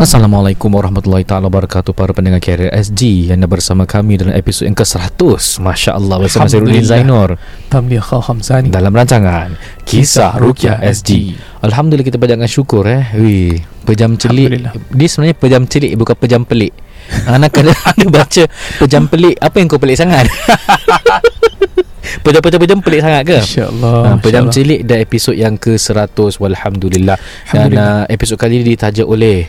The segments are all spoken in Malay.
Assalamualaikum warahmatullahi taala wabarakatuh para pendengar Carrier SG yang bersama kami dalam episod yang ke-100 Masya-Allah bersama saya Rudin Zainur Tamliah Khal Hamzani dalam rancangan Kisah Rukyah SG. Alhamdulillah kita panjangkan syukur eh. Wih, pejam celik. Dia sebenarnya pejam celik bukan pejam pelik. Anak kena ada baca pejam pelik. Apa yang kau pelik sangat? Pejam-pejam pelik sangat ke? InsyaAllah Uh, pejam insyaAllah. cilik dan episod yang ke-100 walhamdulillah. Dan Alhamdulillah. uh, episod kali ini ditaja oleh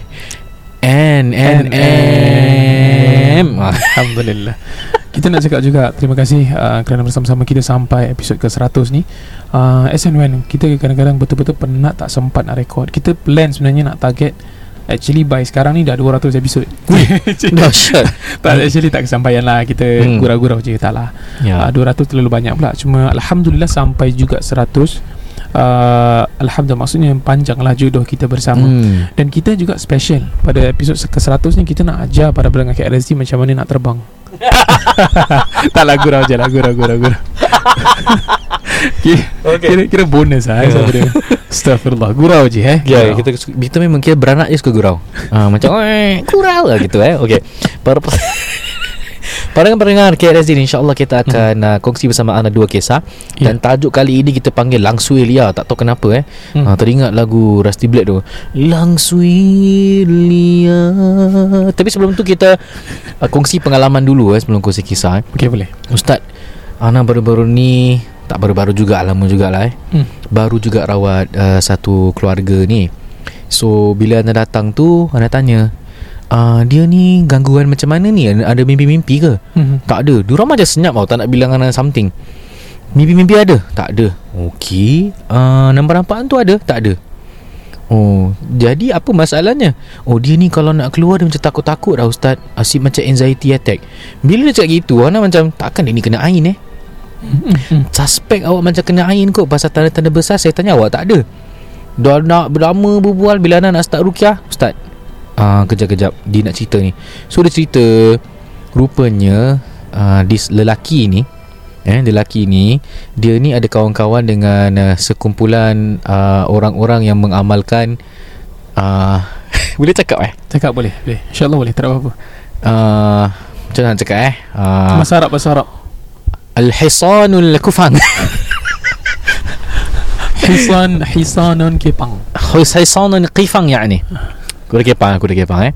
N N M. Ah, Alhamdulillah. Kita nak cakap juga Terima kasih uh, Kerana bersama-sama kita Sampai episod ke-100 ni. Uh, SNWN Kita kadang-kadang Betul-betul penat Tak sempat nak rekod Kita plan sebenarnya Nak target Actually by sekarang ni Dah 200 episod. Dahsyat. Tak actually tak kesampaian lah. Kita Hmm. gurau-gurau je Tak lah. Ya. uh, 200 terlalu banyak pula. Cuma Alhamdulillah Sampai juga 100 uh, Alhamdulillah Maksudnya panjang lah jodoh kita bersama Hmm. Dan kita juga special Pada episod ke-100 ni Kita nak ajar para pendengar KRSD Macam mana nak terbang Tak lah gurau je lah Gurau gurau gurau kira, Okay. kira, kira bonus lah Ya. yeah. Astagfirullah Gurau je eh Ya, Gurau. kita kita memang kira beranak je suka gurau. Ah macam "Oi, gurau lah gitu eh. Okey. Para Para pendengar KRSD ni insya-Allah kita akan uh, kongsi bersama anda dua kisah Ya. dan tajuk kali ini kita panggil Langsui Lia tak tahu kenapa eh. Hmm. Ha, teringat lagu Rusty Black tu Langsui Lia Tapi sebelum tu kita uh, Kongsi pengalaman dulu eh Sebelum kongsi kisah eh. Okay boleh Ustaz Ana baru-baru ni Tak baru-baru juga Lama jugalah eh hmm. Baru juga rawat uh, Satu keluarga ni So bila anda datang tu Anda tanya uh, Dia ni gangguan macam mana ni? Ada ada mimpi-mimpi ke? Hmm. Tak ada. Diorang macam senyap tau Tak nak bilang anda something. Mimpi-mimpi ada? Tak ada. Okey. Uh, Nampak-nampaan tu ada? Tak ada. Oh Jadi apa masalahnya? Oh dia ni kalau nak keluar Dia macam takut-takut dah ustaz. Asyik macam anxiety attack. Bila dia cakap gitu Ana macam Takkan dia ni kena ain eh? Hmm. Hmm. Suspek awak macam kena ain kot Pasal tanda-tanda besar. Saya tanya awak tak ada? Dah nak berlama berbual Bila Ana nak start rukyah Ustaz uh, Kejap-kejap. Dia nak cerita ni. So dia cerita Rupanya uh, This lelaki ni Eh, lelaki ni Dia ni ada kawan-kawan dengan uh, Sekumpulan uh, Orang-orang yang mengamalkan uh, Boleh cakap eh? Cakap boleh boleh. InsyaAllah boleh Tak ada apa-apa. Uh, Macam mana cakap eh? Uh, Bahasa Arab Bahasa Arab. Al-Hisanul Kufang Hisan Hisanun Kepang Hisanul Qifang yani Kuda kepang Kuda kepang eh.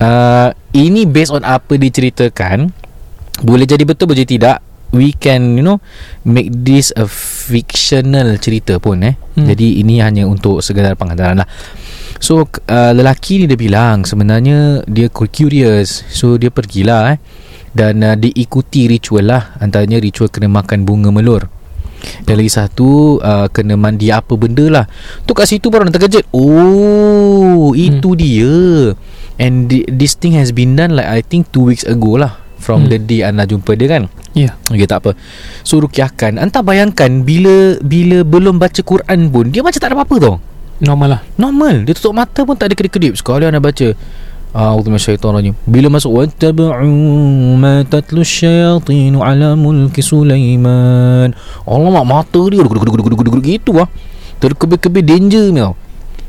Uh, Ini based on apa diceritakan Boleh jadi betul Boleh jadi tidak We can you know Make this a fictional cerita pun eh. Hmm. Jadi ini hanya untuk Segedar pengantaran lah. So uh, lelaki ni dia bilang Sebenarnya Dia curious. So dia pergilah eh. Dan uh, diikuti ritual lah. Antaranya ritual kena makan bunga melur dan lagi satu uh, Kena mandi apa benda lah. Tu kat situ baru nak terkejut. Oh Itu dia. And thi- this thing has been done Like I think two weeks ago lah. From Hmm. the day Anda jumpa dia kan? Ya. Okay tak apa. So rukiahkan Anda bayangkan Bila Bila belum baca Quran pun Dia macam tak ada apa-apa tau. Normal lah. Normal. Dia tutup mata pun tak ada kedip-kedip. Sekali anda baca A'udhu minasyaitanirrajim Bila masuk Wattaba'u ma tatlu syayatinu ala mulki Sulaiman. Alamak mata dia Duduk-duduk-duduk gitu lah Terkebir-kebir danger ni tau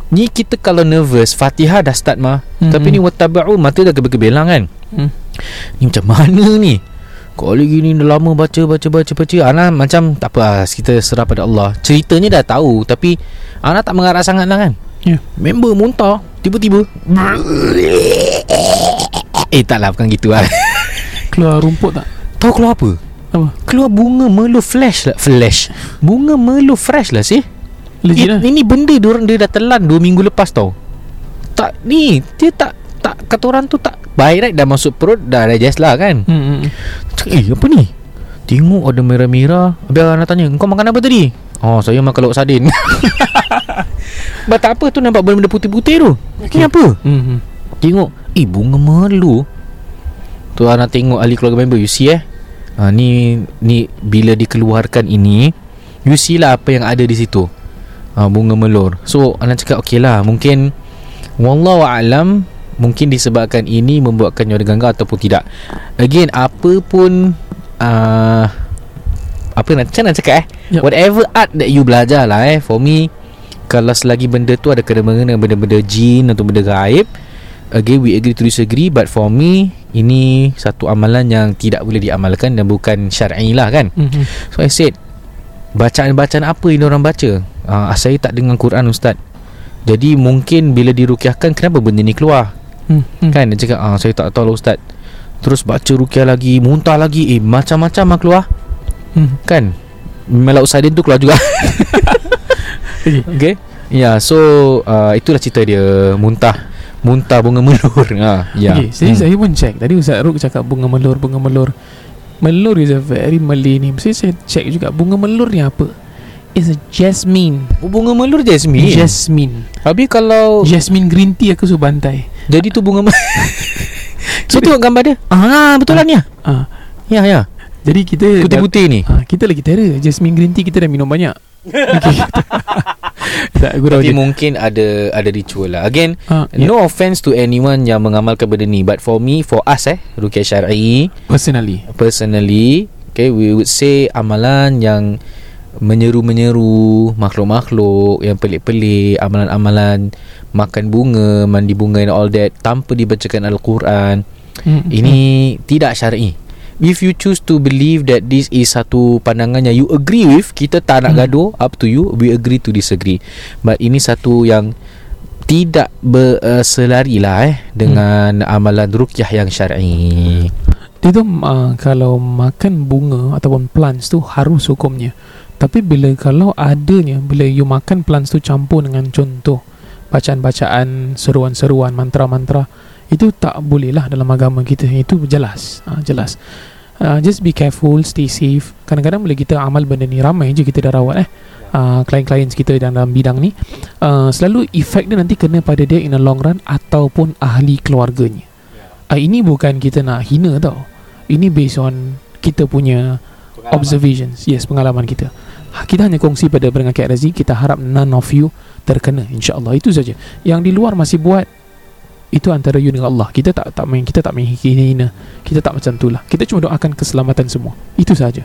Ni kita kalau nervous Fatihah dah start mah. Hmm. Tapi ni Wattaba'u Mata dah kebir-kebir lang kan? Hmm. Ni macam mana ni? Kalau gini dah lama baca baca baca baca. Ana macam tak apa lah, kita serah pada Allah. Ceritanya dah tahu Tapi Ana tak mengarah sangat lah kan Ya. Member muntah Tiba-tiba. Eh tak lah bukan gitu lah. Keluar rumput tak? Tahu keluar apa? Apa? Keluar bunga melu flash lah. Flash. Bunga melu fresh lah sih. Legit lah. Ini benda dia orang dia dah telan 2 minggu lepas tau. Tak ni Dia tak tak Kata orang tu tak Baik right Dah masuk perut Dah digest lah kan? Hmm. hmm. Cakap, Eh apa ni? Tengok ada merah-merah. Habis anak tanya Kau makan apa tadi? Oh saya makan lauk sardin. But tak apa tu nampak benda-benda putih-putih tu. Okay. Apa? Mhm. Tengok. Eh bunga melu. Tu anak tengok ahli keluarga member You see eh? Ha, Ni Ni Bila dikeluarkan ini You see lah apa yang ada di situ. Ha, Bunga melur. So anak cakap Okay lah Mungkin Wallahualam Mungkin disebabkan ini Membuatkan nyawa gangga Ataupun tidak. Again Apa pun uh, Apa nak Macam nak cakap eh? Yup. Whatever art that you belajar lah eh? For me Kalau selagi benda tu Ada kena mengena Benda-benda jin Atau benda gaib Again we agree to disagree But for me Ini satu amalan yang Tidak boleh diamalkan Dan bukan syar'i lah kan? Mhm. So I said Bacaan-bacaan apa yang orang baca? Uh, Saya tak dengar Quran Ustaz. Jadi mungkin bila dirukiahkan Kenapa benda ni keluar? Mhm. Kan? Dia cakap ah, Saya tak tahu lah Ustaz. Terus baca rukiah lagi Muntah lagi Eh macam-macam lah keluar Mhm. Kan? Melaut Sadin tu keluar juga. Okay. Ya yeah, so uh, Itulah cerita dia. Muntah. Muntah bunga melur. Ha, ya. Okay, jadi Hmm. saya pun check. Tadi Ustaz Ruk cakap bunga melur Bunga melur. Melur is a very Malay name. Jadi saya check juga. Bunga melur ni apa? It's a jasmine. Oh, bunga melur jasmine? Jasmine. Habis kalau Jasmine green tea aku suruh bantai. Jadi tu bunga melur So tengok gambar dia? Ah. Betul lah ni ah. ah, Ya ya Jadi kita Putih-putih ni? Ah, Kita lagi terror. Jasmine green tea kita dah minum banyak. Okay. tak, Tapi mungkin ada Ada ritual lah. Again ah, yeah. No offense to anyone Yang mengamalkan benda ni. But for me For us eh Rukiah syar'i. Personally. Personally Okay we would say Amalan yang Menyeru-menyeru Makhluk-makhluk Yang pelik-pelik Amalan-amalan Makan bunga Mandi bunga and all that Tanpa dibacakan Al-Quran. Hmm, Ini tidak syar'i If you choose to believe that this is satu pandangan yang you agree with, kita tak nak Hmm. gaduh, up to you, we agree to disagree. But ini satu yang tidak berselari lah eh dengan amalan rukyah yang syar'i. Dia tu uh, Kalau makan bunga Ataupun plants tu Harus hukumnya Tapi bila Kalau adanya Bila you makan plants tu Campur dengan contoh Bacaan-bacaan Seruan-seruan Mantra-mantra Itu tak boleh lah Dalam agama kita Itu jelas uh, Jelas uh, Just be careful Stay safe Kadang-kadang bila kita amal benda ni Ramai je kita dah rawat eh uh, Klien-klien kita dalam bidang ni uh, Selalu efek dia nanti Kena pada dia In the long run Ataupun ahli keluarganya uh, Ini bukan kita nak hina tau ini based on kita punya observations. Yes, pengalaman kita. Ha, Kita hanya kongsi pada pendengar KRZ. Kita harap none of you terkena. InsyaAllah. Itu saja. Yang di luar masih buat itu antara you dengan Allah. Kita tak tak main kita tak main hina. Kita tak macam tu lah. Kita cuma doakan keselamatan semua. Itu saja.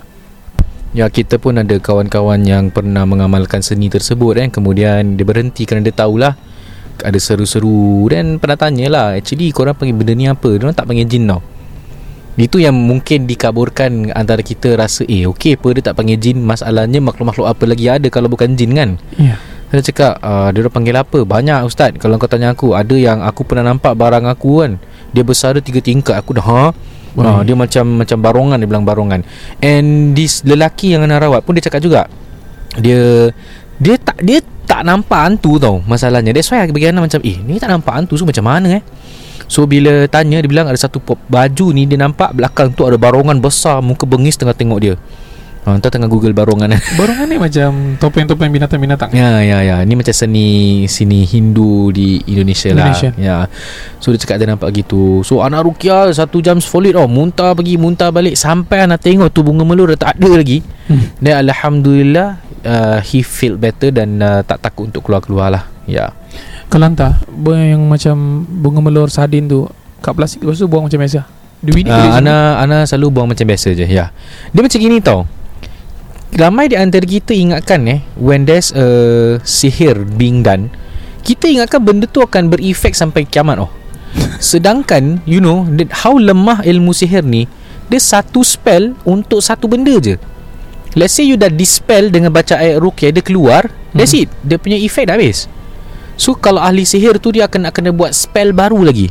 Ya kita pun ada kawan-kawan yang pernah mengamalkan seni tersebut kan kemudian dia berhenti kerana dia tahulah ada seru-seru dan pernah tanyalah actually korang panggil benda ni apa dia orang tak panggil jin tau itu yang mungkin dikaburkan antara kita rasa eh okey apa dia tak panggil jin masalahnya makhluk-makhluk apa lagi ada kalau bukan jin kan Ya. Saya cakap uh, dia orang panggil apa banyak ustaz kalau kau tanya aku ada yang aku pernah nampak barang aku kan dia besar dia tiga tingkat aku dah ha. Ha, dia macam macam barongan dia bilang barongan. And this lelaki yang nak rawat pun dia cakap juga. Dia dia tak dia tak nampak hantu tau masalahnya. That's why bagi Ana macam eh ni tak nampak hantu so macam mana eh? So bila tanya dia bilang ada satu baju ni dia nampak belakang tu ada barongan besar muka bengis tengah tengok dia. Ha, entah tengah Google barongan. Barongan ni macam topeng-topeng binatang-binatang. Ya ya ya. Ni macam seni Seni Hindu Di Indonesia, Indonesia. lah Ya. So dia cakap dia nampak gitu. So anak Rukia Satu jam solid oh Muntah pergi Muntah balik. Sampai anak tengok tu Bunga melur dah tak ada lagi. Hmm. Dan Alhamdulillah uh, He feel better Dan uh, tak takut untuk keluar-keluar lah. Ya. Bunga yang macam bunga melur sardin tu kat plastik lepas tu buang macam biasa. Uh, Ana, Ana selalu buang macam biasa je Ya. Dia macam gini tau Ramai di antara kita ingatkan eh When there's a sihir being done Kita ingatkan benda tu akan berefek sampai kiamat oh. Sedangkan You know that How lemah ilmu sihir ni Dia satu spell Untuk satu benda je. Let's say you dah dispel Dengan baca ayat rukyah Dia keluar That's Mhm. it. Dia punya efek dah habis. So kalau ahli sihir tu Dia akan kena buat spell baru lagi.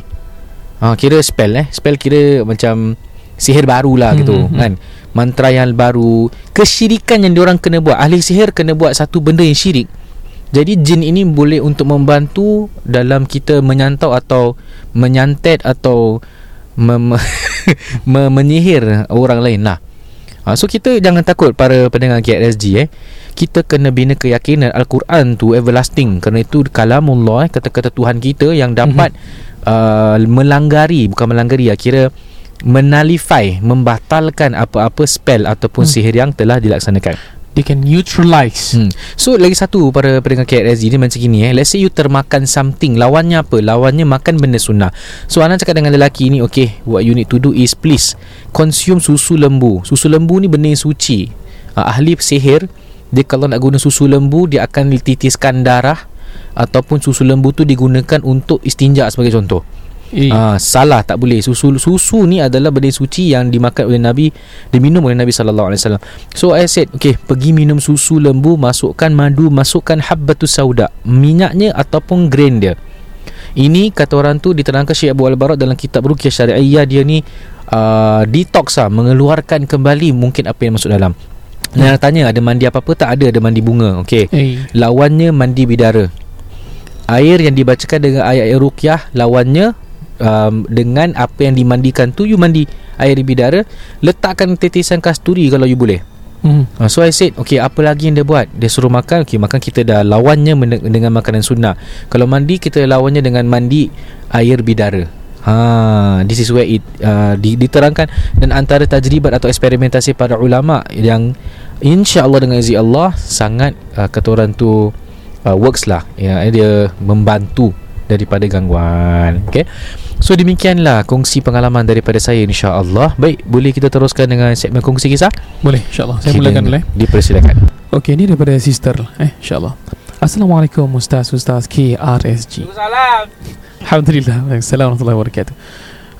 Ha, Kira spell eh. Spell kira macam Sihir baru lah gitu Mhm, mhm. kan Mantra yang baru. Kesyirikan yang diorang kena buat. Ahli sihir kena buat satu benda yang syirik. Jadi jin ini boleh untuk membantu dalam kita menyantau atau menyantet atau mem- me- menyihir orang lain lah. ha, So kita jangan takut Para pendengar KRSG eh. Kita kena bina keyakinan Al-Quran tu everlasting. Kerana itu kalamullah eh, Kata-kata Tuhan kita Yang dapat mm-hmm. uh, Melanggari Bukan melanggari ya Kira Menalify Membatalkan apa-apa spell Ataupun mm. sihir yang telah dilaksanakan They can neutralize Hmm. So lagi satu para pendengar KRSG ni macam gini eh. Let's say you termakan something. Lawannya apa? Lawannya makan benda sunnah. So Ana cakap dengan lelaki ni, okay, what you need to do is please consume susu lembu. Susu lembu ni benda yang suci. Uh, ahli sihir, dia kalau nak guna susu lembu, dia akan titiskan darah ataupun susu lembu tu digunakan untuk istinja sebagai contoh. Eh. Ah, salah tak boleh. Susu susu ni adalah benda suci yang dimakan oleh Nabi, diminum oleh Nabi sallallahu alaihi wasallam. So I said, okay, pergi minum susu lembu, masukkan madu, masukkan habbatus sauda, minyaknya ataupun grain dia. Ini kata orang tu diterangkan Syekh Abu Al-Barat dalam kitab Ruqyah Syariah dia ni uh, detox lah, mengeluarkan kembali mungkin apa yang masuk dalam. Hmm. tanya ada mandi apa-apa tak ada ada mandi bunga. Okey. Eh. Lawannya mandi bidara. Air yang dibacakan dengan ayat-ayat ruqyah lawannya um, dengan apa yang dimandikan tu you mandi air bidara letakkan tetisan kasturi kalau you boleh. Hmm. uh, so I said okay apa lagi yang dia buat? Dia suruh makan okay makan kita dah lawannya men- dengan makanan sunnah. Kalau mandi kita lawannya dengan mandi air bidara. Ha, this is where it uh, di, diterangkan. Dan antara tajribat atau eksperimentasi para ulama yang insya-Allah dengan izin Allah sangat uh, kata orang tu uh, works lah. Ya dia membantu daripada gangguan. Okey so demikianlah kongsi pengalaman daripada saya insya-Allah. Baik boleh kita teruskan dengan segmen kongsi kisah? Boleh insyaAllah. Saya Okey, mulakan dan dulu eh. dipersilakan. Okey ni daripada sister eh insyaAllah. Assalamualaikum Ustaz Ustaz KRSG Salam. Alhamdulillah. Assalamualaikum warahmatullahi wabarakatuh.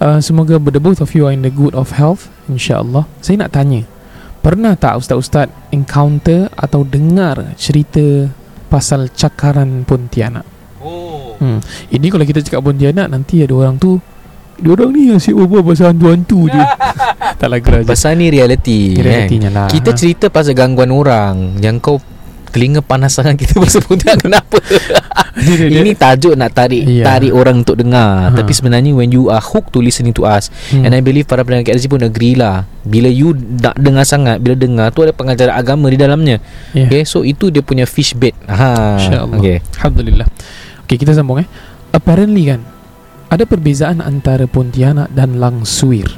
Uh, Semoga the both of you are in the good of health InsyaAllah. Saya nak tanya Pernah tak Ustaz-Ustaz encounter atau dengar cerita pasal cakaran Pontianak? Hmm. Ini kalau kita cakap Pontianak nanti ada orang tu dia orang ni asyik berbual pasal hantu-hantu je. tak lah gerah je. pasal ni reality. Realitinya lah. kita cerita pasal gangguan orang yang kau telinga panas sangat kita pasal pundak kenapa Dia- dia- dia- ini tajuk nak tarik Ya. tarik orang untuk dengar Ha. tapi sebenarnya when you are hooked to listening to us Hmm. And I believe para pendengar KLZ pun agree lah Bila you nak dengar sangat Bila dengar tu ada pengajaran agama di dalamnya Ya. Okay so itu dia punya fish bait ha. InsyaAllah okay. Alhamdulillah Okay kita sambung eh. Apparently kan Ada perbezaan antara Pontianak dan Langsuir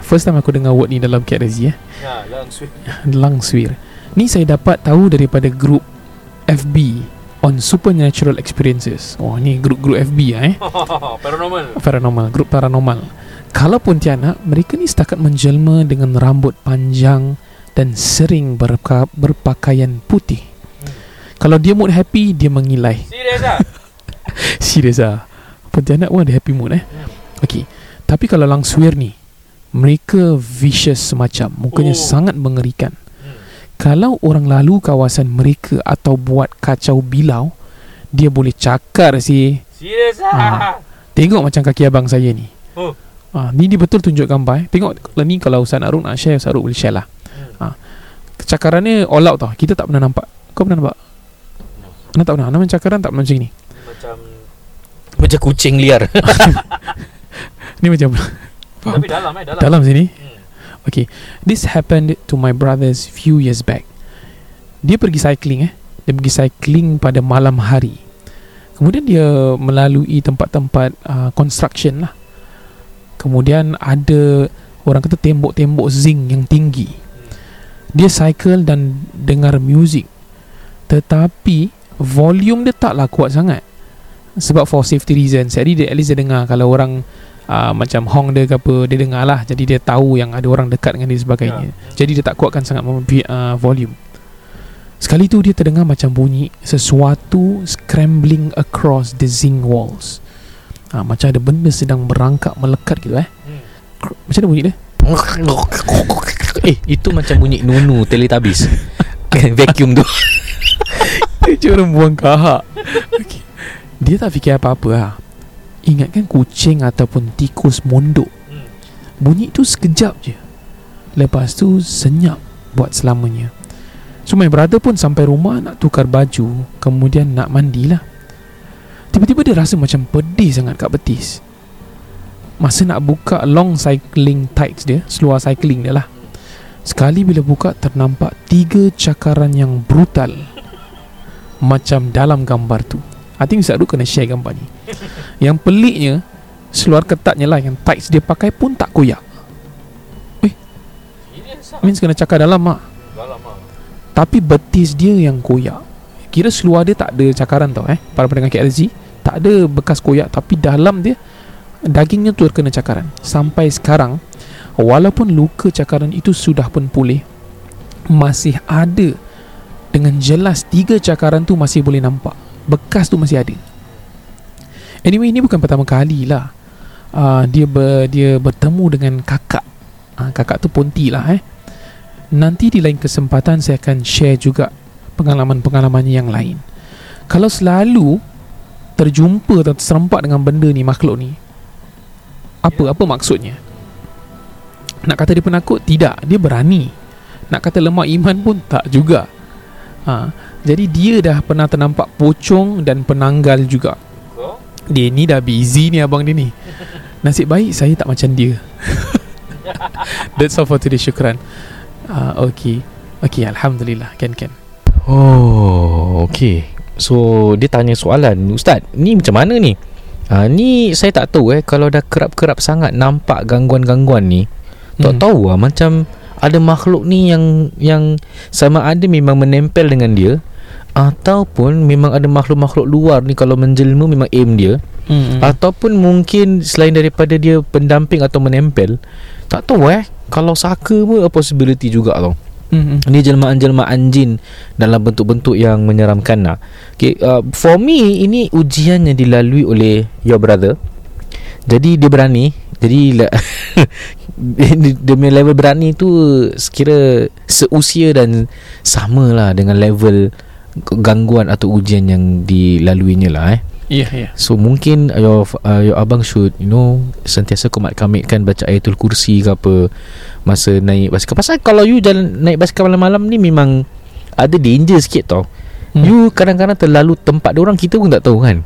First time aku dengar word ni dalam KRZ eh. Ya, langsung. Langsuir Ni saya dapat tahu daripada grup FB On Supernatural Experiences. Oh ni grup-grup FB lah eh. Paranormal. Paranormal Grup paranormal. Kalau Pontianak Mereka ni setakat menjelma dengan rambut panjang Dan sering berpa- berpakaian putih Kalau dia mood happy Dia mengilai Serius ah? Serius lah Pontianak pun ada happy mood eh Okay Tapi kalau Langsuir ni Mereka vicious semacam Mukanya Oh. sangat mengerikan Hmm. Kalau orang lalu kawasan mereka Atau buat kacau bilau Dia boleh cakar si Serius Ah. ah? Tengok macam kaki abang saya ni Oh. Ah, ni dia betul tunjuk gambar eh. Tengok ni kalau Ustaz Arun nak share Ustaz Arun boleh share lah Hmm. Cakarannya all out tau Kita tak pernah nampak Kau pernah nampak? Nak tak pernah Nama cakaran tak macam ni? Macam Macam kucing liar. Ni macam Tapi dalam eh Dalam, Dalam sini? Hmm. Okay. This happened to my brothers few years back. Dia pergi cycling eh. Dia pergi cycling pada malam hari. Kemudian dia melalui tempat-tempat uh, construction lah. Kemudian ada Orang kata tembok-tembok zinc yang tinggi. Dia cycle dan dengar muzik Tetapi Volume dia taklah kuat sangat. Sebab for safety reasons Jadi dia at least dia dengar Kalau orang uh, Macam hong dia ke apa Dia dengar lah. Jadi dia tahu yang ada orang dekat dengan dia sebagainya. Jadi dia tak kuatkan sangat uh, volume. Sekali tu dia terdengar macam bunyi Sesuatu scrambling across the zinc walls. Uh, Macam ada benda sedang berangkak melekat gitu eh. Hmm. Macam mana bunyi dia? Eh itu macam bunyi Nunu Teletubbies. Vacuum tu Dia orang buang kahak. Okay. Dia tak fikir apa-apa lah. Ingatkan kucing ataupun tikus mondok. Bunyi tu sekejap je. Lepas tu senyap Buat selamanya. So my brother pun sampai rumah Nak tukar baju Kemudian nak mandilah. Tiba-tiba dia rasa macam pedih sangat kat betis. Masa nak buka long cycling tights dia Seluar cycling dia lah. Sekali bila buka ternampak tiga cakaran yang brutal macam dalam gambar tu. I think Ustaz Ruk kena share gambar ni. Yang peliknya seluar ketatnya lah yang tights dia pakai pun tak koyak. Lah Means kena cakar dalam mak. Dalam lah Tapi betis dia yang koyak. Kira seluar dia tak ada cakaran tau eh. Para pendengar KLZ tak ada bekas koyak tapi dalam dia dagingnya tu kena cakaran. Sampai sekarang walaupun luka cakaran itu sudah pun pulih masih ada dengan jelas tiga cakaran tu masih boleh nampak. Bekas tu masih ada. Anyway ini bukan pertama kali lah uh, dia ber, dia bertemu dengan kakak. Uh, kakak tu Ponti lah eh. Nanti di lain kesempatan saya akan share juga pengalaman-pengalamannya yang lain. Kalau selalu terjumpa atau terserempak dengan benda ni makhluk ni apa apa maksudnya? Nak kata dia penakut? Tidak, dia berani. Nak kata lemah iman pun tak juga. Ha, jadi dia dah pernah ternampak pocong dan penanggal juga. Dia ni dah busy ni abang dia ni. Nasib baik saya tak macam dia. That's all for today. Syukran. Uh, okay. Okay, Alhamdulillah. Can, can. Oh, okay. So dia tanya soalan, Ustaz, ni macam mana ni? Ha, ni saya tak tahu eh kalau dah kerap-kerap sangat nampak gangguan-gangguan ni. Tak Hmm. tahu lah macam ada makhluk ni yang yang sama ada memang menempel dengan dia ataupun memang ada makhluk-makhluk luar ni kalau menjelma memang aim dia Hmm. ataupun mungkin selain daripada dia pendamping atau menempel tak tahu eh kalau saka pun a possibility juga tau Hmm. Ni jelmaan-jelmaan jin dalam bentuk-bentuk yang menyeramkan lah. Okay, uh, for me ini ujian yang dilalui oleh your brother. Jadi dia berani. Jadi dia punya level berani tu sekira seusia dan sama lah dengan level gangguan atau ujian yang dilaluinya lah eh. Ya, yeah, ya. Yeah. So mungkin your uh, your abang should you know sentiasa komat-kamitkan baca ayatul kursi ke apa masa naik basikal. Pasal kalau you jalan naik basikal malam-malam ni memang ada danger sikit tau. Hmm. You kadang-kadang terlalu tempat dia orang kita pun tak tahu kan.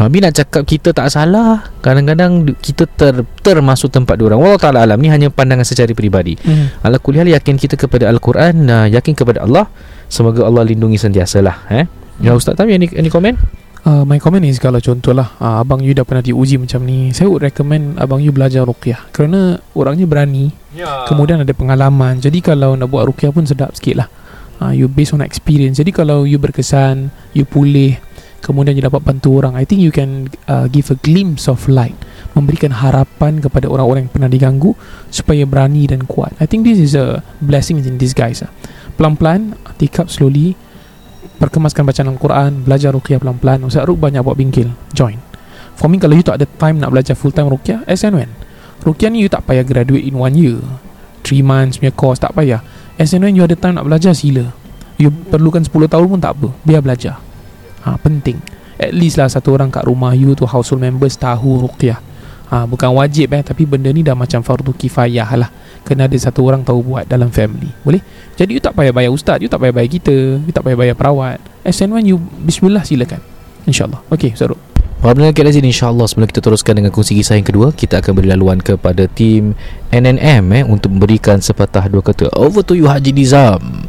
Habis nak cakap kita tak salah Kadang-kadang kita ter, termasuk tempat dia orang Wallah ta'ala alam Ni hanya pandangan secara peribadi Hmm. Ala kuliah yakin kita kepada Al-Quran uh, Yakin kepada Allah Semoga Allah lindungi sentiasa lah eh? Ya Ustaz Tam any, any komen? Uh, my comment is kalau contohlah uh, abang you dah pernah diuji macam ni, saya would recommend abang you belajar ruqyah kerana orangnya berani, Ya kemudian ada pengalaman. Jadi kalau nak buat ruqyah pun sedap sikit lah. Uh, you based on experience. Jadi kalau you berkesan, you pulih, kemudian you dapat bantu orang, I think you can uh, give a glimpse of light, memberikan harapan kepada orang-orang yang pernah diganggu supaya berani dan kuat. I think this is a blessing in disguise. lah. Pelan-pelan, take up slowly, perkemaskan bacaan Al-Quran, belajar ruqyah pelan-pelan. Ustaz Ruk banyak buat bingkil, join. For me kalau you tak ada time nak belajar full time ruqyah, as and when. Ruqyah ni you tak payah graduate in one year. 3 months punya course tak payah. As and when you ada time nak belajar sila. You perlukan 10 tahun pun tak apa, biar belajar. Ha, penting. At least lah satu orang kat rumah you tu household members tahu ruqyah. Ha, bukan wajib eh tapi benda ni dah macam fardu kifayah lah. Kena ada satu orang tahu buat dalam family. Boleh? Jadi you tak payah bayar ustaz, you tak payah bayar kita, you tak payah bayar perawat. As and when you bismillah silakan. InsyaAllah. Ustaz Ruk. Para pendengar KLZ insyaAllah sebelum kita teruskan dengan kongsi kisah yang kedua Kita akan beri laluan kepada tim NNM eh, Untuk memberikan sepatah dua kata Over to you Haji Nizam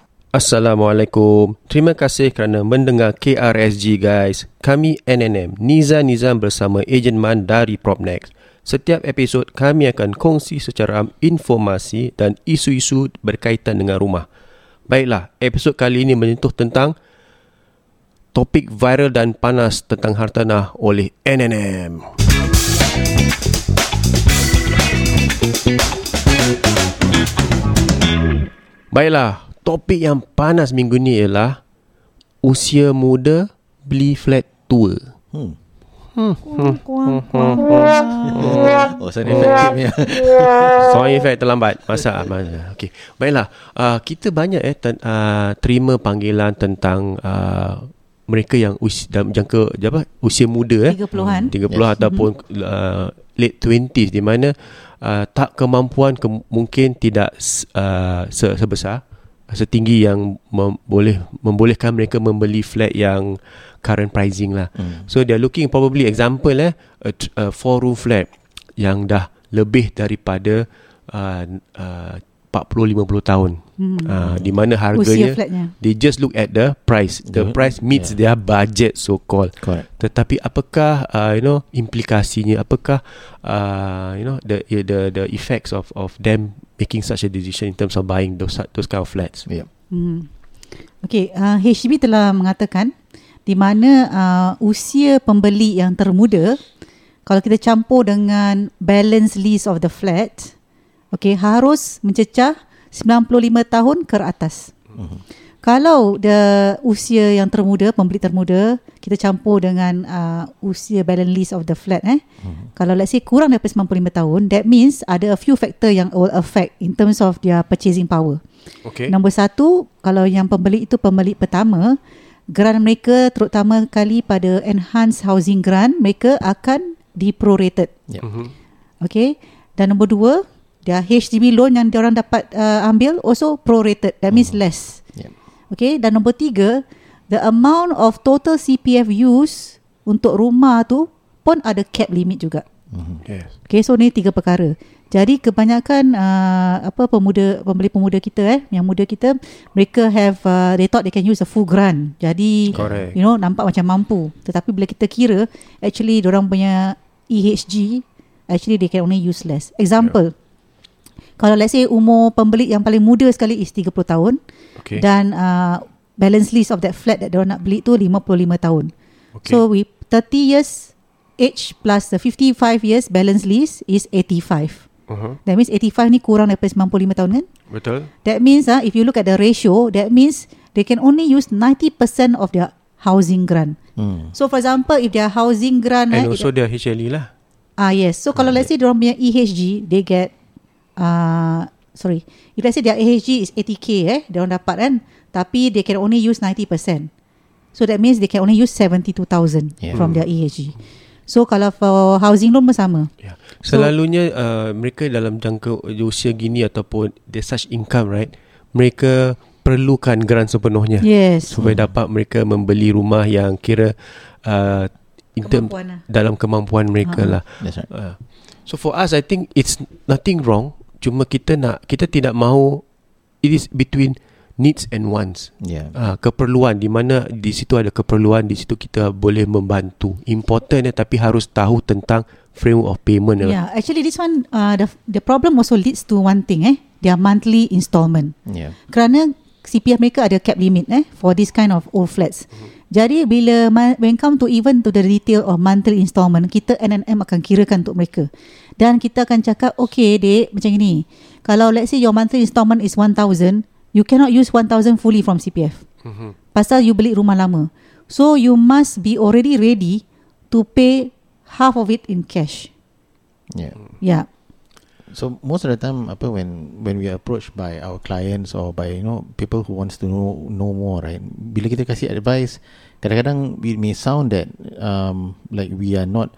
Assalamualaikum. Terima kasih kerana mendengar KRSG guys. Kami NNM Niza Nizam bersama Ejen Man dari Propnex. Setiap episod kami akan kongsi secara informasi dan isu-isu berkaitan dengan rumah. Baiklah, episod kali ini menyentuh tentang topik viral dan panas tentang hartanah oleh NNM. Baiklah, topik yang panas minggu ni ialah usia muda beli flat tua. Hmm. Oh sound effect ni Sound effect terlambat. Masa masa. Okay Baiklah. Uh, Kita banyak eh ten, uh, Terima panggilan tentang uh, Mereka yang usia, dalam jangka apa, Usia muda eh. 30-an. 30 yes. ataupun uh, Late 20s Di mana uh, Tak kemampuan ke, Mungkin tidak uh, se- Sebesar Setinggi yang mem- boleh membolehkan mereka membeli flat yang current pricing lah. Hmm. So they are looking probably example eh a, t- a four room flat yang dah lebih daripada uh, uh, 40 50 tahun. Hmm. Uh, di mana harganya they just look at the price. The The- price meets yeah. their budget so called. Correct Tetapi apakah uh, you know implikasinya? Apakah uh, you know the the the effects of of them making such a decision in terms of buying those those kind of flats? yeah. Hmm. Okey, uh, HDB telah mengatakan di mana uh, usia pembeli yang termuda kalau kita campur dengan balance lease of the flat, okey, harus mencecah 95 tahun ke atas. Mhm. Kalau the usia yang termuda, pembeli termuda, kita campur dengan uh, usia balance lease of the flat eh. Mhm. Kalau let's say kurang daripada 95 tahun, that means ada a few factor yang will affect in terms of their purchasing power. Okay. Nombor satu, kalau yang pembeli itu pembeli pertama, grant mereka terutama kali pada enhanced housing grant, mereka akan diprorated. Yeah. Mm-hmm. Okay. Dan nombor dua, their HDB loan yang diorang dapat uh, ambil also prorated. That means less. Yeah. Okay. Dan nombor tiga, the amount of total CPF use untuk rumah tu pun ada cap limit juga. Yes. Okay, so ni tiga perkara. Jadi kebanyakan uh, apa pemuda pembeli pemuda kita eh yang muda kita mereka have uh, they thought they can use a full grant. Jadi Correct. you know nampak macam mampu. Tetapi bila kita kira actually orang punya EHG actually they can only use less. Example. Kalau let's say umur pembeli yang paling muda sekali is 30 tahun Okay. dan uh, balance lease of that flat that diorang nak beli tu 55 tahun. Okay. So we 30 years age plus the 55 years balance lease is 85. Uh-huh. That means 85 ni kurang daripada 95 tahun kan? Betul. That means ah if you look at the ratio, that means they can only use 90% of their housing grant. Hmm. So for example, if their housing grant And eh, also the HLE lah. ah yes. So kalau let's say diorang punya EHG, they get uh, sorry. If let's say their EHG is 80k eh, diorang dapat kan, tapi they can only use 90%. So that means they can only use 72,000 Yeah. from their EHG. So kalau for housing loan pun sama. Yeah. Selalunya uh, mereka dalam jangka usia gini ataupun there's such income right, mereka perlukan grant sepenuhnya Yes. supaya dapat mereka membeli rumah yang kira uh, in term, Kemampuan lah. dalam kemampuan mereka Ha. lah. That's right Uh, so for us I think it's nothing wrong. Cuma kita nak kita tidak mahu it is between needs and wants. Yeah uh, keperluan di mana di situ ada keperluan di situ kita boleh membantu important eh, tapi harus tahu tentang framework of payment eh. Yeah, actually this one uh, the the problem also leads to one thing eh, their monthly installment. Yeah Kerana CPF mereka ada cap limit eh for this kind of old flats. Jadi bila ma- when come to even to the detail of monthly installment, kita NNM akan kirakan untuk mereka. Dan kita akan cakap, okay dek, macam ini. Kalau let's say your monthly installment is 1,000, you cannot use 1,000 fully from CPF. Mhm. Pasal you beli rumah lama. So you must be already ready to pay half of it in cash. Yeah Yeah. So most of the time apa when when we are approached by our clients or by you know people who wants to know know more right bila kita kasih advice kadang-kadang it may sound that um like we are not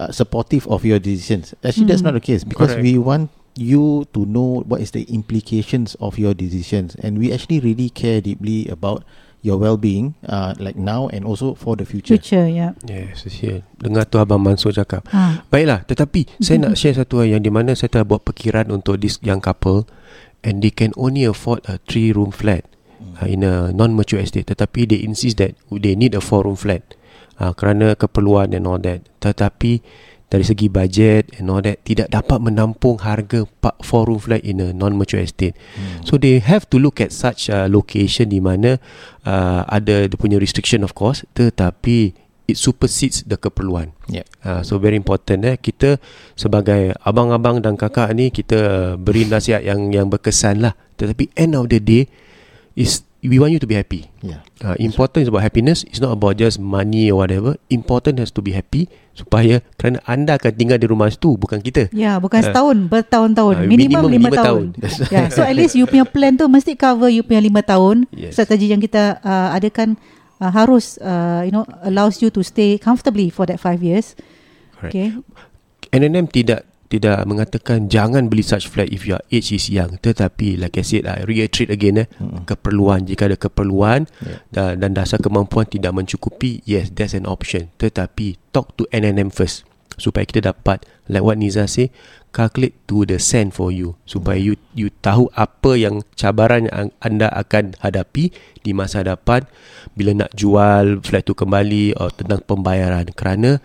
uh, supportive of your decisions actually that's Mm. not the case because Correct. we want you to know what is the implications of your decisions and we actually really care deeply about your well-being uh, like now and also for the future Future, yeah. Yes, yes. Dengar tu Abang Mansur cakap. Ha. Baiklah, tetapi saya nak share satu hal yang di mana saya telah buat perkiraan untuk this young couple and they can only afford a three room flat uh, in a non-mature estate tetapi they insist that they need a four room flat uh, kerana keperluan and all that. Tetapi dari segi budget and all that tidak dapat menampung harga 4 four room flat in a non-mature estate. Hmm. So they have to look at such a location di mana uh, ada dia punya restriction of course tetapi it supersedes the keperluan. yeah Uh, so very important eh kita sebagai abang-abang dan kakak ni kita uh, beri nasihat yang yang berkesan lah. Tetapi end of the day is we want you to be happy. Yeah. Uh, important is about happiness. It's not about just money or whatever. Important has to be happy supaya kerana anda akan tinggal di rumah itu bukan kita. Ya, bukan Ah. setahun, bertahun-tahun. Ah, minimum, minimum lima lima tahun. tahun. ya, so at least you punya plan tu mesti cover you punya lima tahun. Yes. Strategi yang kita uh, adakan uh, harus uh, you know allows you to stay comfortably for that five years. Correct. Okay. NNM tidak tidak mengatakan jangan beli such flat if your age is young tetapi like I said I reiterate again eh Mm-mm. keperluan jika ada keperluan Yeah. dan, dan dasar kemampuan tidak mencukupi yes that's an option tetapi talk to NNM first supaya kita dapat like what Niza say calculate to the cent for you supaya you you tahu apa yang cabaran yang anda akan hadapi di masa hadapan bila nak jual flat tu kembali atau tentang pembayaran kerana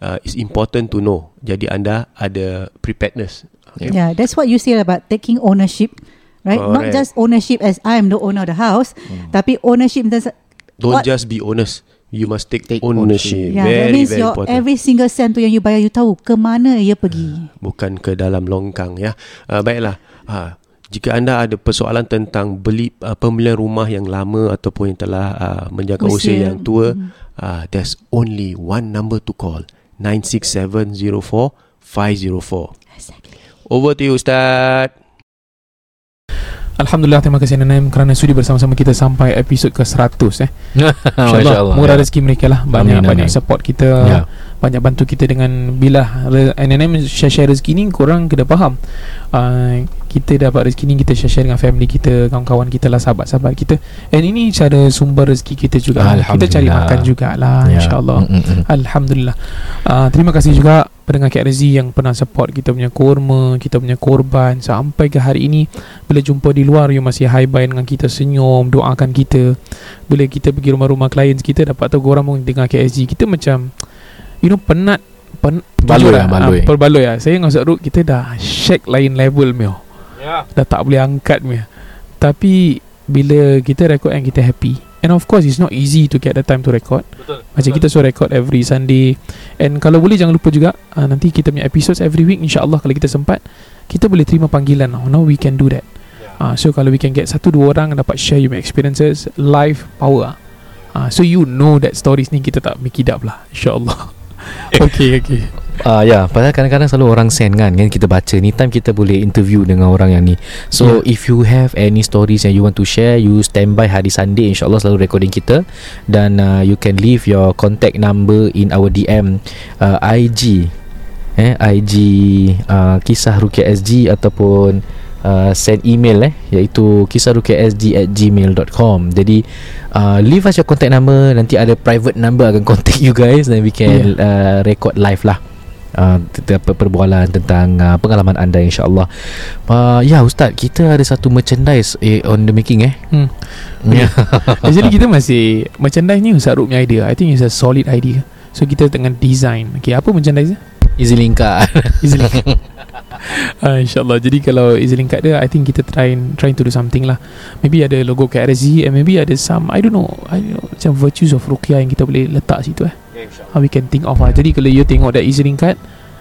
uh, it's important to know jadi anda ada preparedness okay? Yeah, that's what you say about taking ownership, right? Not Correct. just ownership as I am the owner of the house, tapi ownership in the don't what- just be honest you must take, Take ownership, Yeah, that very means very your important every single cent tu yang you bayar, you tahu ke mana ia pergi. bukan ke dalam longkang ya. Uh, baiklah. Ha, jika anda ada persoalan tentang beli uh, pembelian rumah yang lama ataupun yang telah uh, menjaga usia, Usia. yang tua, uh, there's only one number to call. 96704 504. Over to you Ustaz. Alhamdulillah terima kasih NNM kerana sudi bersama-sama kita sampai episod ke 100 eh. Masya Allah. Murah ya. rezeki mereka lah Banyak Amin, banyak amin. support kita Ya. Banyak bantu kita dengan Bila re- NNM share-share rezeki ni Korang kena faham uh, Kita dapat rezeki ni Kita share-share dengan family kita Kawan-kawan kita lah Sahabat-sahabat kita And ini cara sumber rezeki kita juga Kita cari makan jugalah Ya. InsyaAllah Mm, mm, mm. Alhamdulillah uh, Terima kasih juga Pendengar KRZ yang pernah support kita punya kurma Kita punya korban Sampai ke hari ini Bila jumpa di luar You masih high bye dengan kita Senyum Doakan kita. Bila kita pergi rumah-rumah klien kita Dapat tahu korang pun dengar KSG Kita macam You know penat pen, Baloi lah, baloi. ah, Perbaloi lah. Saya dengan Ustaz Ruk Kita dah shake lain level mio. Ya. Dah tak boleh angkat mio. Tapi Bila kita record and kita happy And of course it's not easy to get the time to record. Betul. macam kita so record every Sunday. And kalau boleh jangan lupa juga uh, Nanti kita punya episodes every week InsyaAllah kalau kita sempat Kita boleh terima panggilan. Now Now we can do that. Uh, So kalau we can get satu dua orang Dapat share your experiences Live power. Uh, So you know that stories ni Kita tak make it up lah InsyaAllah. Okay okay Ah ya, pasal kadang-kadang selalu orang send kan, kan kita baca ni time kita boleh interview dengan orang yang ni. So Yeah. if you have any stories yang you want to share, you stand by hari Sunday insyaallah selalu recording kita dan uh, you can leave your contact number in our DM uh, IG eh IG uh, kisah Rukia SG ataupun uh, send email eh iaitu kisahrukiasg@gmail.com. Jadi uh, leave us your contact number nanti ada private number akan contact you guys then we can uh, record live lah. Uh, perbualan tentang uh, pengalaman anda insyaallah. Uh, ya ustaz, kita ada satu merchandise eh, on the making eh. hmm. Ya. Actually kita masih Merchandise ni Ustaz punya idea I think it's a solid idea So kita tengah design Okay apa merchandise dia? Easy link card. Easily uh, InsyaAllah Jadi kalau EasyLink card dia I think kita try Trying to do something lah Maybe ada logo KRZ And maybe ada some I don't know, I don't know Macam virtues of Rukia Yang kita boleh letak situ eh How we can think of lah Jadi kalau you tengok that EasyLink card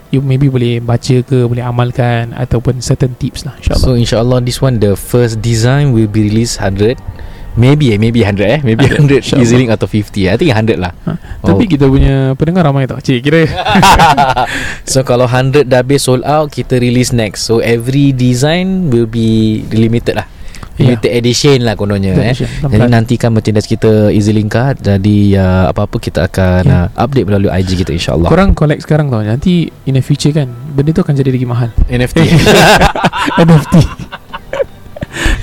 You maybe boleh baca ke Boleh amalkan Ataupun certain tips lah InsyaAllah So insyaallah this one the first design will be released 100 Maybe eh Maybe 100 eh. Maybe 100 InsyaAllah. Easy link atau 50 I think 100 lah. Ha? Tapi kita punya pendengar ramai tau Cik kira. So kalau 100 dah habis sold out Kita release next. So every design Will be limited lah Ya. Limited edition lah kononnya eh. Edition, Jadi nantikan merchandise kita EasyLink card. Jadi uh, apa-apa kita akan Ya. uh, update melalui IG kita insyaAllah. Korang collect sekarang tau. Nanti in the future kan Benda tu akan jadi lagi mahal. NFT NFT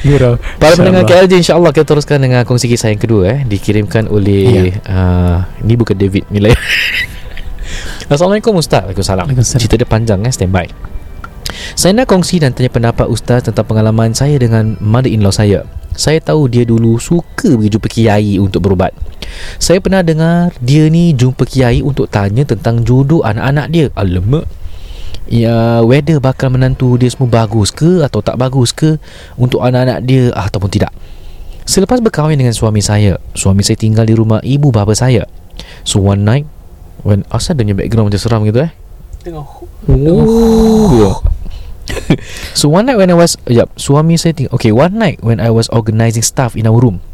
You know Para pendengar. KLJ InsyaAllah kita teruskan dengan kongsi kisah yang kedua eh Dikirimkan oleh uh, Ini bukan David Nilai Assalamualaikum Ustaz. Waalaikumsalam. Waalaikumsalam. Cerita dia panjang eh Stand by Saya nak kongsi dan tanya pendapat Ustaz Tentang pengalaman saya dengan Mother-in-law saya Saya tahu dia dulu Suka pergi jumpa kiai Untuk berubat Saya pernah dengar Dia ni jumpa kiai Untuk tanya tentang jodoh anak-anak dia Alamak Ya, whether bakal menantu dia semua bagus ke atau tak bagus ke untuk anak-anak dia ataupun tidak. Selepas berkahwin dengan suami saya, suami saya tinggal di rumah ibu bapa saya. So one night when asal dia punya background macam seram gitu eh. Tengok Oh. so one night when I was yep, suami saya tinggal okay, one night when I was organising stuff in our room.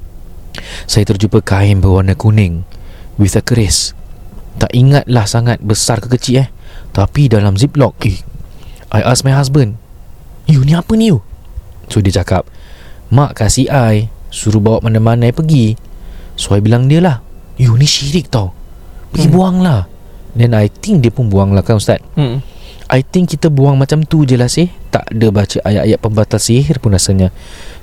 Saya terjumpa kain berwarna kuning With a keris Tak ingatlah sangat besar ke kecil eh Tapi dalam ziplock Eh I ask my husband You ni apa ni you? So dia cakap Mak kasih I Suruh bawa mana-mana I pergi So I bilang dia lah You ni syirik tau Pergi hmm. buang lah Then I think dia pun buang lah kan Ustaz Hmm. I think kita buang macam tu je lah sih. Tak ada baca ayat-ayat pembatal sihir pun rasanya.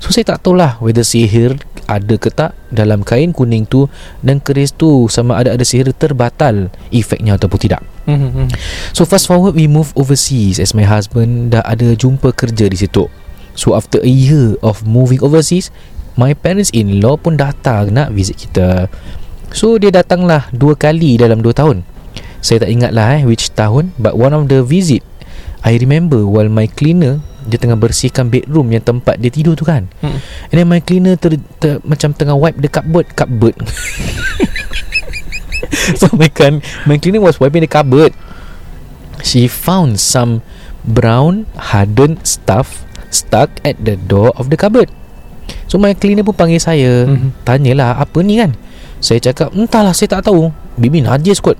So saya tak tahulah Whether sihir ada ke tak Dalam kain kuning tu Dan keris tu Sama ada ada sihir terbatal Efeknya ataupun tidak. Hmm. hmm. So fast forward we move overseas. As my husband dah ada jumpa kerja di situ. So after a year of moving overseas My parents-in-law pun datang nak visit kita. So dia datanglah dua kali dalam dua tahun Saya tak ingat lah eh which tahun But one of the visit I remember while my cleaner Dia tengah bersihkan bedroom yang tempat dia tidur tu kan. Hmm. And then my cleaner ter, ter, macam tengah wipe the cupboard Cupboard. So my, kan, my cleaner was wiping the cupboard. She found some brown hardened stuff stuck at the door of the cupboard. So my cleaner pun panggil saya. Mhm. Tanyalah apa ni kan? Saya cakap entahlah saya tak tahu. Bibi najis kot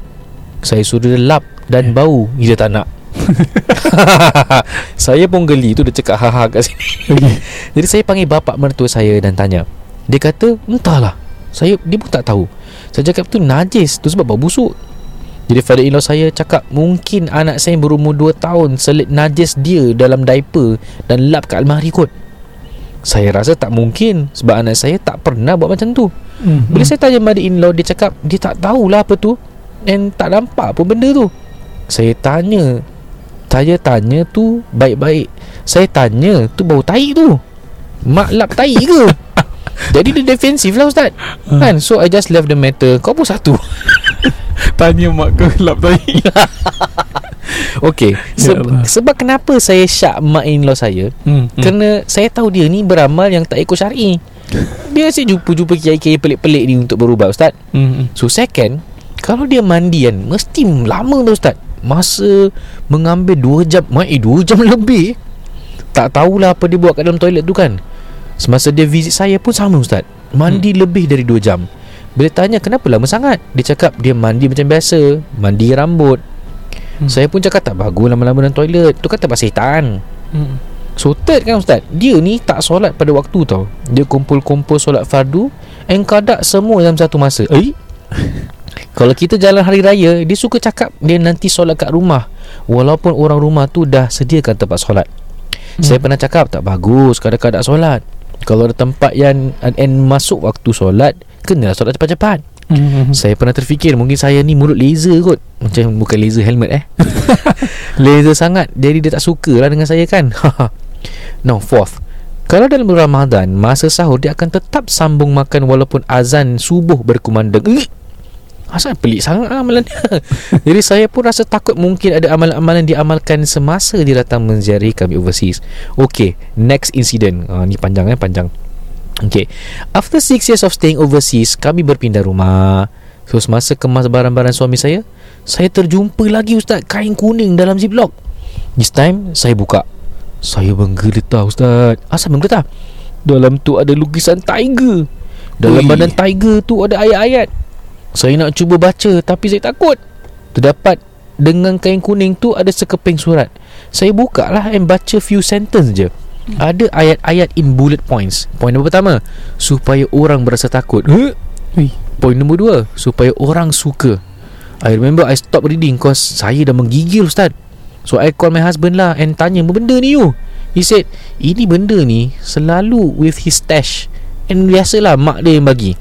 Saya suruh dia lap dan bau. Dia tak nak? Saya pun geli tu dia cakap haha kat sini. Okay. Jadi saya panggil bapak mertua saya dan tanya. Dia kata entahlah. Saya Dia pun tak tahu. Saya cakap tu najis. Tu sebab bau busuk. Jadi father-in-law saya cakap Mungkin anak saya berumur 2 tahun Selit najis dia dalam diaper Dan lap kat almari kot. Saya rasa tak mungkin Sebab anak saya tak pernah buat macam tu. Hmm. Bila saya tanya mother-in-law Dia cakap Dia tak tahulah apa tu And tak nampak pun benda tu. Saya tanya. Tanya-tanya tu Baik-baik. Saya tanya Tu bau tai tu. Mak lap tai ke? Jadi dia defensif lah Ustaz. Kan? So I just left the matter. Kau pun satu. Tanya mak ke lap tadi Okay Ya Se-. Sebab kenapa saya syak mak in-law saya? Hmm. hmm. Kerana saya tahu dia ni beramal yang tak ikut syar'i. Dia asyik jumpa-jumpa kiai-kiai pelik-pelik ni untuk berubat Ustaz. Hmm. hmm. So second Kalau dia mandi kan Mesti lama tu Ustaz. Masa mengambil 2 jam eh 2 jam lebih. Tak tahulah apa dia buat kat dalam toilet tu kan. Semasa dia visit saya pun sama Ustaz. Mandi hmm. lebih dari 2 jam. Bila tanya kenapa lama sangat? Dia cakap dia mandi macam biasa Mandi rambut. Hmm. Saya pun cakap tak bagus lama-lama dalam toilet. Tu kata pasal setan. Hmm. So third kan Ustaz? Dia ni tak solat pada waktu tau. Dia kumpul-kumpul solat fardu And kadak semua dalam satu masa. Eh Kalau kita jalan hari raya Dia suka cakap Dia nanti solat kat rumah. Walaupun orang rumah tu Dah sediakan tempat solat. Hmm. Saya pernah cakap Tak bagus Kadang-kadang solat. Kalau ada tempat yang And masuk waktu solat Kenalah solat cepat-cepat. Hmm. saya pernah terfikir Mungkin saya ni mulut laser kot. Macam bukan laser helmet eh. Laser sangat. Jadi dia tak suka lah dengan saya kan. Now fourth. Kalau dalam Ramadan Masa sahur dia akan tetap sambung makan Walaupun azan subuh berkumandang Asal pelik sangat amalan dia Jadi saya pun rasa takut Mungkin ada amalan-amalan diamalkan Semasa dia datang menziarahi kami overseas. Okay Next incident. Uh, Ni panjang eh Panjang. Okay After 6 years of staying overseas Kami berpindah rumah. So semasa kemas barang-barang suami saya Saya terjumpa lagi Ustaz Kain kuning dalam ziplock. This time Saya buka. Saya menggeletar Ustaz. Asal menggeletar? Dalam tu ada lukisan tiger. Dalam Ui. badan tiger tu ada ayat-ayat Saya nak cuba baca Tapi saya takut. Terdapat Dengan kain kuning tu Ada sekeping surat. Saya buka lah And baca few sentence je. Ada ayat-ayat in bullet points. Point nombor pertama Supaya orang berasa takut. Huh? Point nombor dua Supaya orang suka. I remember I stop reading Cause saya dah menggigil Ustaz. So I call my husband lah And tanya Apa benda ni you? He said Ini benda ni Selalu with his stash. And biasalah Mak dia yang bagi.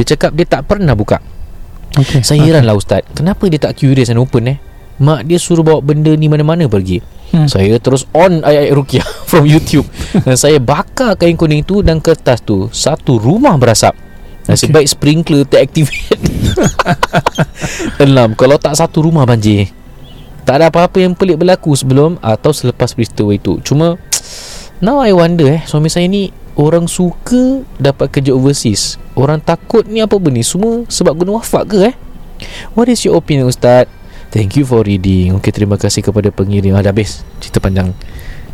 Dia cakap dia tak pernah buka Okay. Saya heran lah Ustaz. Kenapa dia tak curious and open eh? Mak dia suruh bawa benda ni mana-mana pergi. Hmm. Saya terus on ayat-ayat Rukiah From YouTube. Dan saya bakar kain kuning tu Dan kertas tu. Satu rumah berasap. Nasib Okay. baik sprinkler teractivate Enam Kalau tak satu rumah banjir Tak ada apa-apa yang pelik berlaku sebelum Atau selepas peristiwa itu. Cuma Now I wonder eh Suami saya ni Orang suka Dapat kerja overseas. Orang takut ni apa benda Semua sebab guna wafak ke eh? What is your opinion Ustaz? Thank you for reading. Okay terima kasih kepada pengirim. Ah, Dah habis Cerita panjang.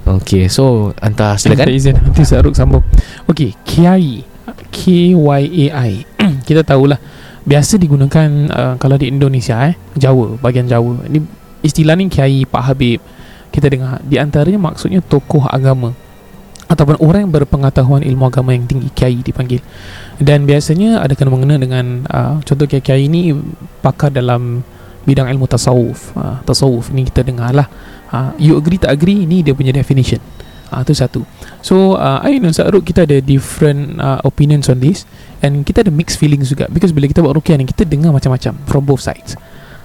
Okay so Hantar silakan. Izin. Nanti Saruk sambung. Okay Kiai K-Y-A-I kita tahulah. Biasa digunakan uh, kalau di Indonesia eh? Jawa bahagian Jawa. Ni istilah ni kiai Pak Habib. Kita dengar. Di antaranya maksudnya tokoh agama ataupun orang yang berpengetahuan ilmu agama yang tinggi kiai dipanggil. Dan biasanya ada kena mengena dengan uh, contoh kiai-kiai ini pakar dalam bidang ilmu tasawuf. Uh, tasawuf ni kita dengar lah uh, you agree tak agree ni dia punya definition. Uh, tu satu. So uh, I dan Sa'rud kita ada different uh, opinions on this. And kita ada mixed feelings juga. Because bila kita buat rukiah ni kita dengar macam-macam from both sides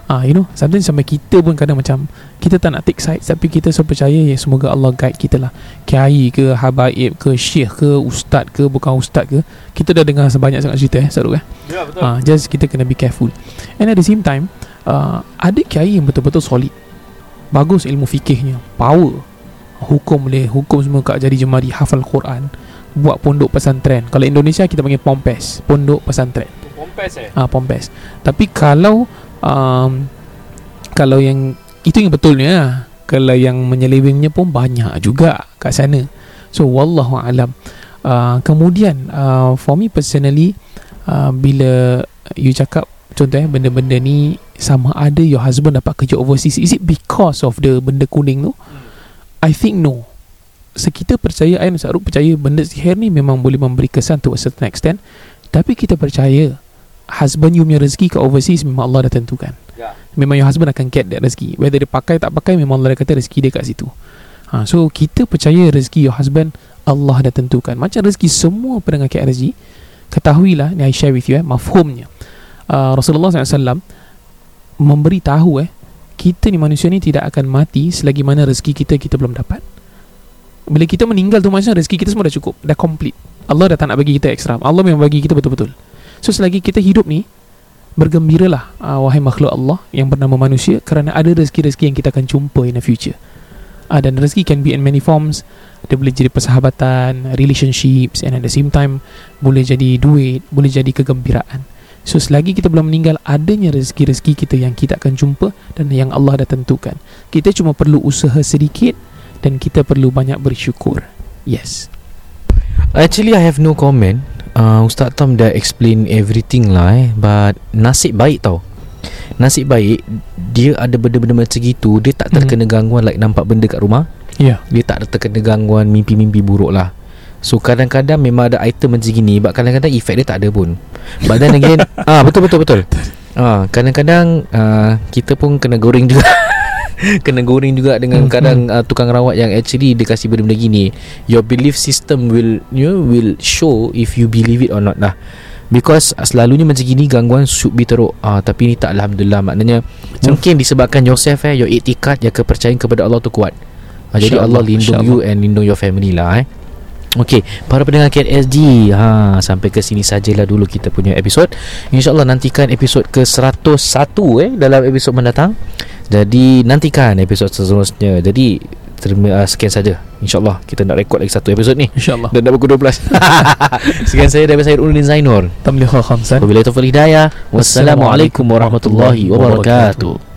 Ah, you know, sometimes sampai kita pun kadang macam kita tak nak take sides tapi kita so percaya ya semoga Allah guide kita lah. Kiai ke, habaib ke, syekh ke, ustaz ke, bukan ustaz ke. Kita dah dengar sebanyak sangat cerita eh, eh. Ya betul. Ah, just kita kena be careful. And at the same time, uh, ada kiai yang betul-betul solid. Bagus ilmu fikihnya, power. Hukum boleh, hukum semua kat jadi jemari, hafal Quran. Buat pondok pesantren. Kalau Indonesia kita panggil pompes, pondok pesantren. Pompes eh. Ah, pompes. Tapi kalau um, kalau yang itu yang betulnya kalau yang menyelewengnya pun banyak juga kat sana. So wallahu alam. Uh, kemudian uh, for me personally uh, bila you cakap contohnya benda-benda ni sama ada your husband dapat kerja overseas is it because of the benda kuning tu? I think no. Sekita percaya dan Saruk percaya benda sihir ni memang boleh memberi kesan to a certain extent. Tapi kita percaya husband you punya rezeki kat overseas memang Allah dah tentukan. Ya. Memang your husband akan get that rezeki. Whether dia pakai tak pakai memang Allah dah kata rezeki dia kat situ. Ha, so kita percaya rezeki your husband Allah dah tentukan. Macam rezeki semua pendengar KRSG ketahuilah ni I share with you eh mafhumnya. Uh, Rasulullah SAW memberi tahu eh kita ni manusia ni tidak akan mati selagi mana rezeki kita kita belum dapat. Bila kita meninggal tu maksudnya rezeki kita semua dah cukup, dah complete. Allah dah tak nak bagi kita ekstra. Allah memang bagi kita betul-betul. So selagi kita hidup ni Bergembiralah uh, Wahai makhluk Allah Yang bernama manusia Kerana ada rezeki-rezeki yang kita akan jumpa in the future. Uh, Dan rezeki can be in many forms. Dia boleh jadi persahabatan Relationships And at the same time Boleh jadi duit Boleh jadi kegembiraan. So selagi kita belum meninggal Adanya rezeki-rezeki kita yang kita akan jumpa Dan yang Allah dah tentukan. Kita cuma perlu usaha sedikit Dan kita perlu banyak bersyukur. Yes Actually I have no comment. Uh, Ustaz Tom dah explain everything lah eh. But nasib baik tau. Nasib baik Dia ada benda-benda macam gitu Dia tak terkena Hmm. gangguan Like nampak benda kat rumah. Ya. Yeah. Dia tak ada terkena gangguan Mimpi-mimpi buruk lah. So kadang-kadang memang ada item macam gini But kadang-kadang efek dia tak ada pun. But then again ah Betul betul betul. Ah, Kadang-kadang ah, Kita pun kena goreng juga Kena goreng juga dengan Hmm, kadang uh, tukang rawat yang actually dia kasih benda-benda gini. Your belief system will you know, will show if you believe it or not lah. Because uh, selalunya macam gini gangguan should be teruk. Ah, Tapi ni tak Alhamdulillah. Maknanya Mungkin disebabkan yourself eh Your etikat Yang kepercayaan kepada Allah tu kuat. Ah, Jadi Allah lindung you And lindung your family lah eh. Okey, para pendengar KSG, ha sampai ke sini sajalah dulu kita punya episod. InsyaAllah nantikan episod ke 101 eh dalam episod mendatang. Jadi nantikan episod seterusnya. Jadi terima uh, sekian saja. InsyaAllah kita nak rekod lagi satu episod ni. InsyaAllah Dan dah pukul 12 Sekian saya daripada saya Ulun Zainur Tamliha khamsan Wabillahi taufiq hidayah Wassalamualaikum warahmatullahi wabarakatuh